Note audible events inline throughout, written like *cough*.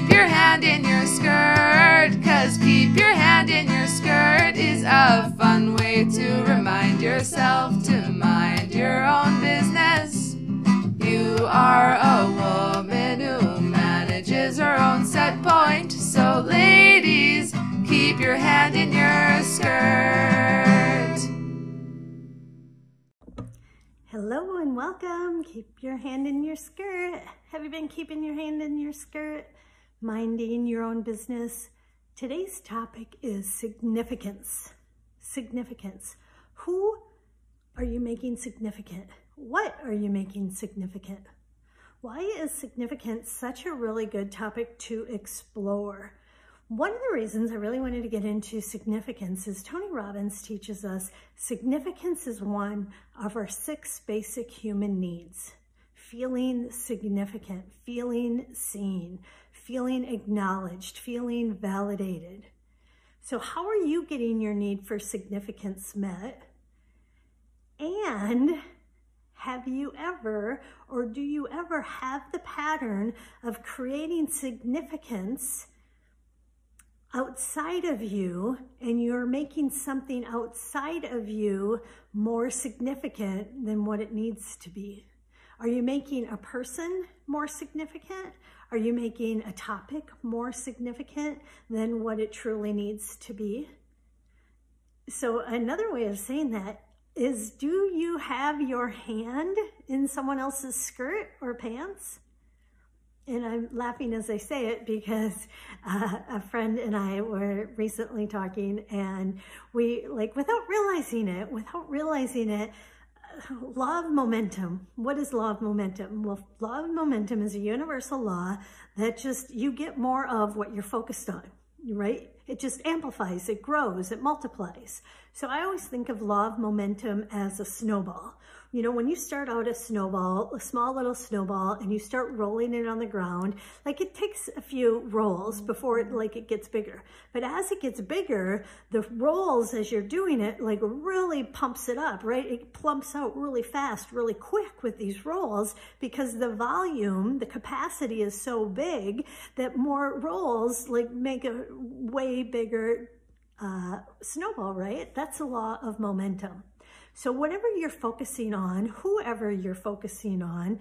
keep your hand in your skirt. Cause keep your hand in your skirt is a fun way to remind yourself to mind your own business. You are a woman who manages her own set point. So, ladies, keep your hand in your skirt. Hello and welcome. Keep your hand in your skirt. Have you been keeping your hand in your skirt? Minding your own business? Today's topic is significance. Significance. Who are you making significant? What are you making significant? Why is significance such a really good topic to explore? One of the reasons I really wanted to get into significance is Tony Robbins teaches us significance is one of our six basic human needs. Feeling significant, feeling seen, feeling acknowledged, feeling validated. So how are you getting your need for significance met? And have you ever, or do you ever have the pattern of creating significance outside of you and you're making something outside of you more significant than what it needs to be? Are you making a person more significant? Are you making a topic more significant than what it truly needs to be? So another way of saying that is do you have your hand in someone else's skirt or pants? And I'm laughing as I say it because uh, a friend and I were recently talking and we like without realizing it, without realizing it, law of momentum. What is law of momentum? Well, law of momentum is a universal law that just you get more of what you're focused on, right? It just amplifies, it grows, it multiplies. So I always think of law of momentum as a snowball. You know, when you start out a snowball, a small little snowball, and you start rolling it on the ground, like it takes a few rolls before it, like it gets bigger. But as it gets bigger, the rolls as you're doing it, like really pumps it up, right? It plumps out really fast, really quick with these rolls because the volume, the capacity is so big that more rolls like make a way bigger uh, snowball, right? That's the law of momentum. So whatever you're focusing on, whoever you're focusing on,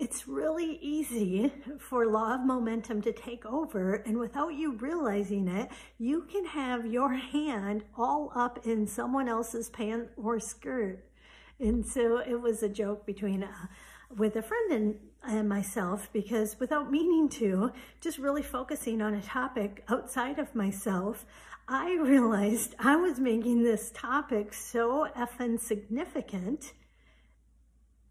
it's really easy for law of momentum to take over and without you realizing it, you can have your hand all up in someone else's pant or skirt. And so it was a joke between uh, with a friend and, and myself because without meaning to, just really focusing on a topic outside of myself, I realized I was making this topic so effing significant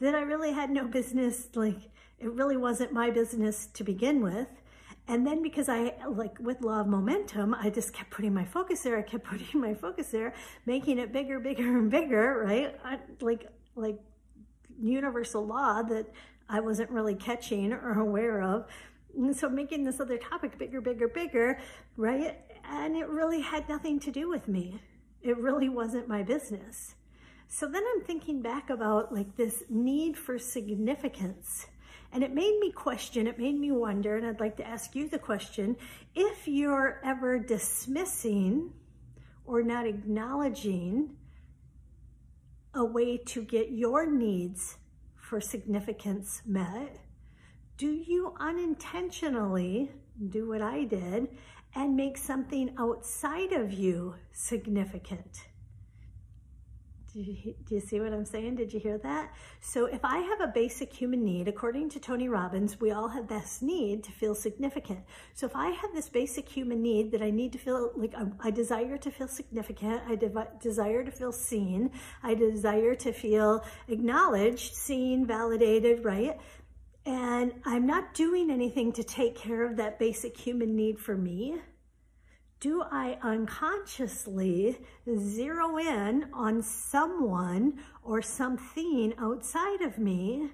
that I really had no business, like, it really wasn't my business to begin with. And then because I, like with law of momentum, I just kept putting my focus there. I kept *laughs* putting my focus there, making it bigger, bigger, and bigger, right? I, like, like universal law that I wasn't really catching or aware of. And so making this other topic bigger, bigger, bigger, right? And it really had nothing to do with me. It really wasn't my business. So then I'm thinking back about like this need for significance. And it made me question, it made me wonder, and I'd like to ask you the question, if you're ever dismissing or not acknowledging a way to get your needs for significance met, do you unintentionally do what I did and make something outside of you significant? Do you, do you, see what I'm saying? Did you hear that? So if I have a basic human need, according to Tony Robbins, we all have this need to feel significant. So if I have this basic human need that I need to feel like I, I desire to feel significant, I de desire to feel seen, I desire to feel acknowledged, seen, validated, right? And I'm not doing anything to take care of that basic human need for me do I unconsciously zero in on someone or something outside of me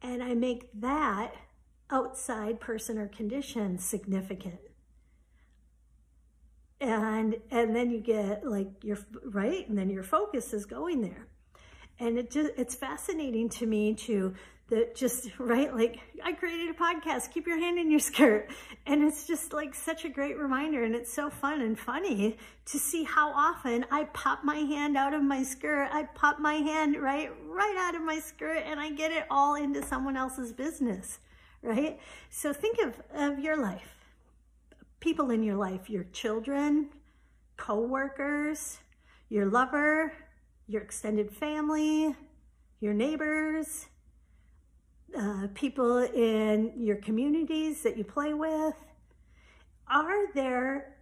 and I make that outside person or condition significant? And, and then you get like your, right? And then your focus is going there. And it just, it's fascinating to me to that just, *laughs* right, like I created a podcast, keep your hand in your skirt. And it's just like such a great reminder. And it's so fun and funny to see how often I pop my hand out of my skirt. I pop my hand right, right out of my skirt and I get it all into someone else's business, right? So think of, of your life, people in your life, your children, co-workers, your lover, your extended family, your neighbors, uh, people in your communities that you play with? Are there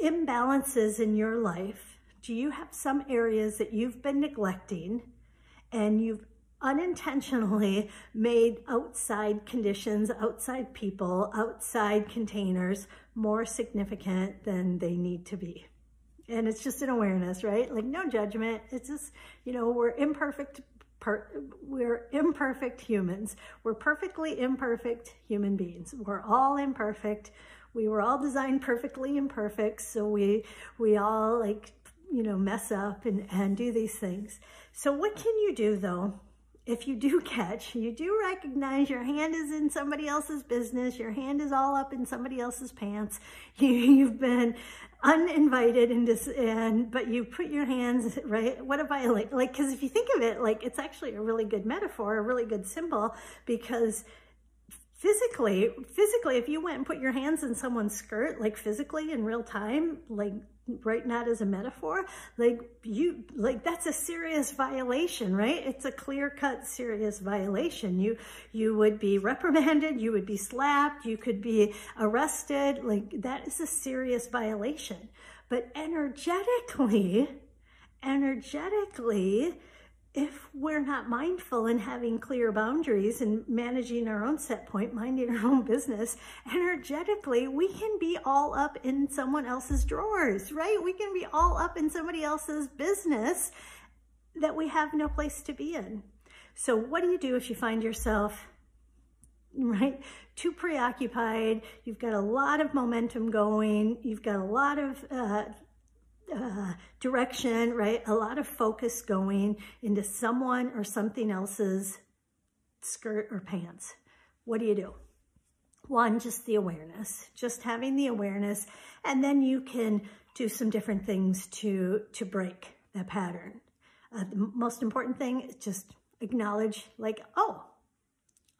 imbalances in your life? Do you have some areas that you've been neglecting and you've unintentionally made outside conditions, outside people, outside containers more significant than they need to be? And it's just an awareness, right? Like no judgment. It's just, you know, we're imperfect per, we're imperfect humans. We're perfectly imperfect human beings. We're all imperfect. We were all designed perfectly imperfect. So we, we all like, you know, mess up and, and do these things. So what can you do though? If you do *laughs* catch, you do recognize your hand is in somebody else's business, your hand is all up in somebody else's pants, *laughs* you, you've been uninvited and but you put your hands right? What if i like like because if you think of it like it's actually a really good metaphor a really good symbol because physically physically if you went and put your hands in someone's skirt like physically in real time like right not as a metaphor like you like that's a serious violation right? It's a clear-cut serious violation. You you would be reprimanded you would be slapped you could be arrested. Like that is a serious violation. But energetically energetically if we're not mindful and having clear boundaries and managing our own set point, minding our own business, energetically, we can be all up in someone else's drawers, right? We can be all up in somebody else's business that we have no place to be in. So what do you do if you find yourself, right, too preoccupied, you've got a lot of momentum going, you've got a lot of uh, uh, direction, right? A lot of focus going into someone or something else's skirt or pants. What do you do? One, just the awareness, just having the awareness, and then you can do some different things to, to break that pattern. Uh, the most important thing is just acknowledge like, oh,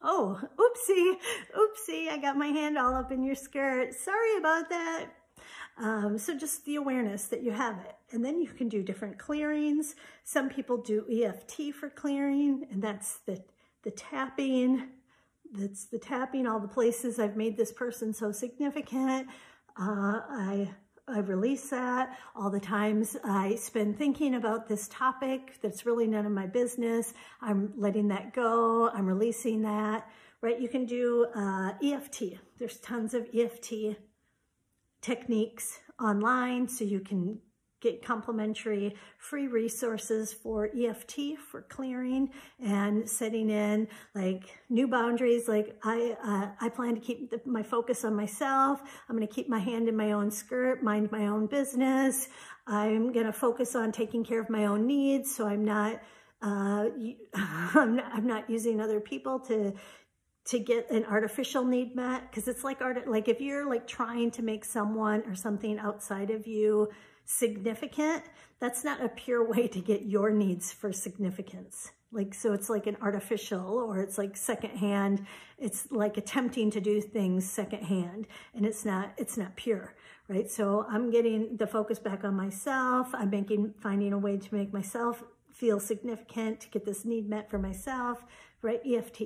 oh, *laughs* oopsie, oopsie, I got my hand all up in your skirt. Sorry about that. Um, so just the awareness that you have it. And then you can do different clearings. Some people do EFT for clearing, and that's the, the tapping. That's the tapping, all the places I've made this person so significant. Uh, I I release that all the times I spend thinking about this topic that's really none of my business. I'm letting that go. I'm releasing that, right? You can do uh, EFT. There's tons of EFT techniques online so you can get complimentary free resources for EFT for clearing and setting in like new boundaries. Like I, uh, I plan to keep the, my focus on myself. I'm going to keep my hand in my own skirt, mind my own business. I'm going to focus on taking care of my own needs. So I'm not, uh, *laughs* I'm not, I'm not using other people to to get an artificial need met? Because it's like art like if you're like trying to make someone or something outside of you significant that's not a pure *laughs* way to get your needs for significance. Like so it's like an artificial or it's like secondhand. It's like attempting to do things secondhand and it's not it's not pure right? So i'm getting the focus back on myself. I'm making finding a way to make myself feel significant to get this need met for myself right? Eft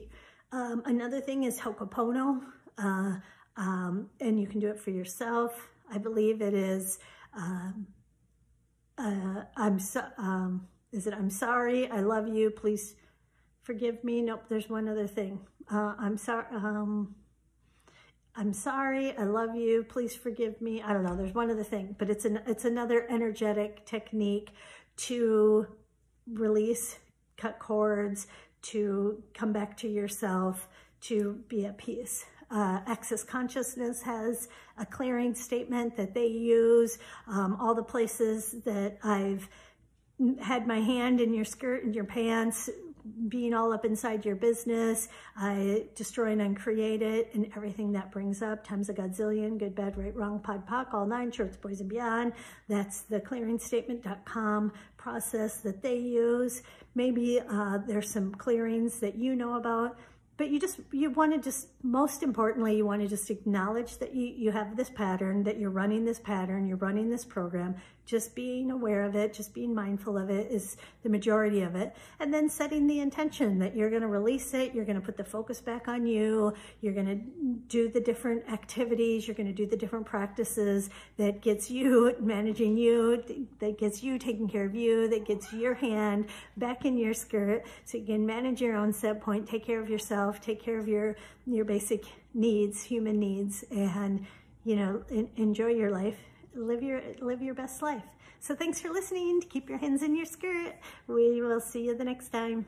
um, another thing is Ho'oponopono, uh, um, and you can do it for yourself. I believe it is, um, uh, I'm so, um, is it I'm sorry, I love you, please forgive me. Nope, there's one other thing. Uh, I'm sorry, um, I'm sorry, I love you, please forgive me. I don't know, there's one other thing, but it's, an, it's another energetic technique to release, cut cords, to come back to yourself, to be at peace. Uh, Access Consciousness has a clearing statement that they use. Um, all the places that I've had my hand in your skirt and your pants, being all up inside your business, uh, and uncreate it, and everything that brings up times a godzillion, good, bad, right, wrong, pod, poc, all nine, shorts, boys, and beyond. That's the clearingstatement.com process that they use. Maybe uh, there's some clearings that you know about but you just, you want to just, most importantly, you want to just acknowledge that you, you have this pattern, that you're running this pattern, you're running this program, just being aware of it, just being mindful of it is the majority of it. And then setting the intention that you're going to release it, you're going to put the focus back on you, you're going to do the different activities, you're going to do the different practices that gets you managing you, that gets you taking care of you, that gets your hand back in your skirt so you can manage your own set point, take care of yourself, take care of your, your basic needs, human needs, and, you know, enjoy your life live your live your best life. So thanks for listening. Keep your hands in your skirt. We will see you the next time.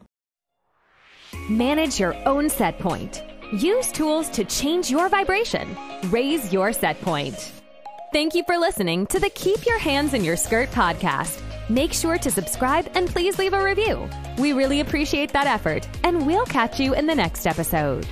Manage your own set point. Use tools to change your vibration. Raise your set point. Thank you for listening to the Keep Your Hands in Your Skirt podcast. Make sure to subscribe and please leave a review. We really appreciate that effort, and we'll catch you in the next episode.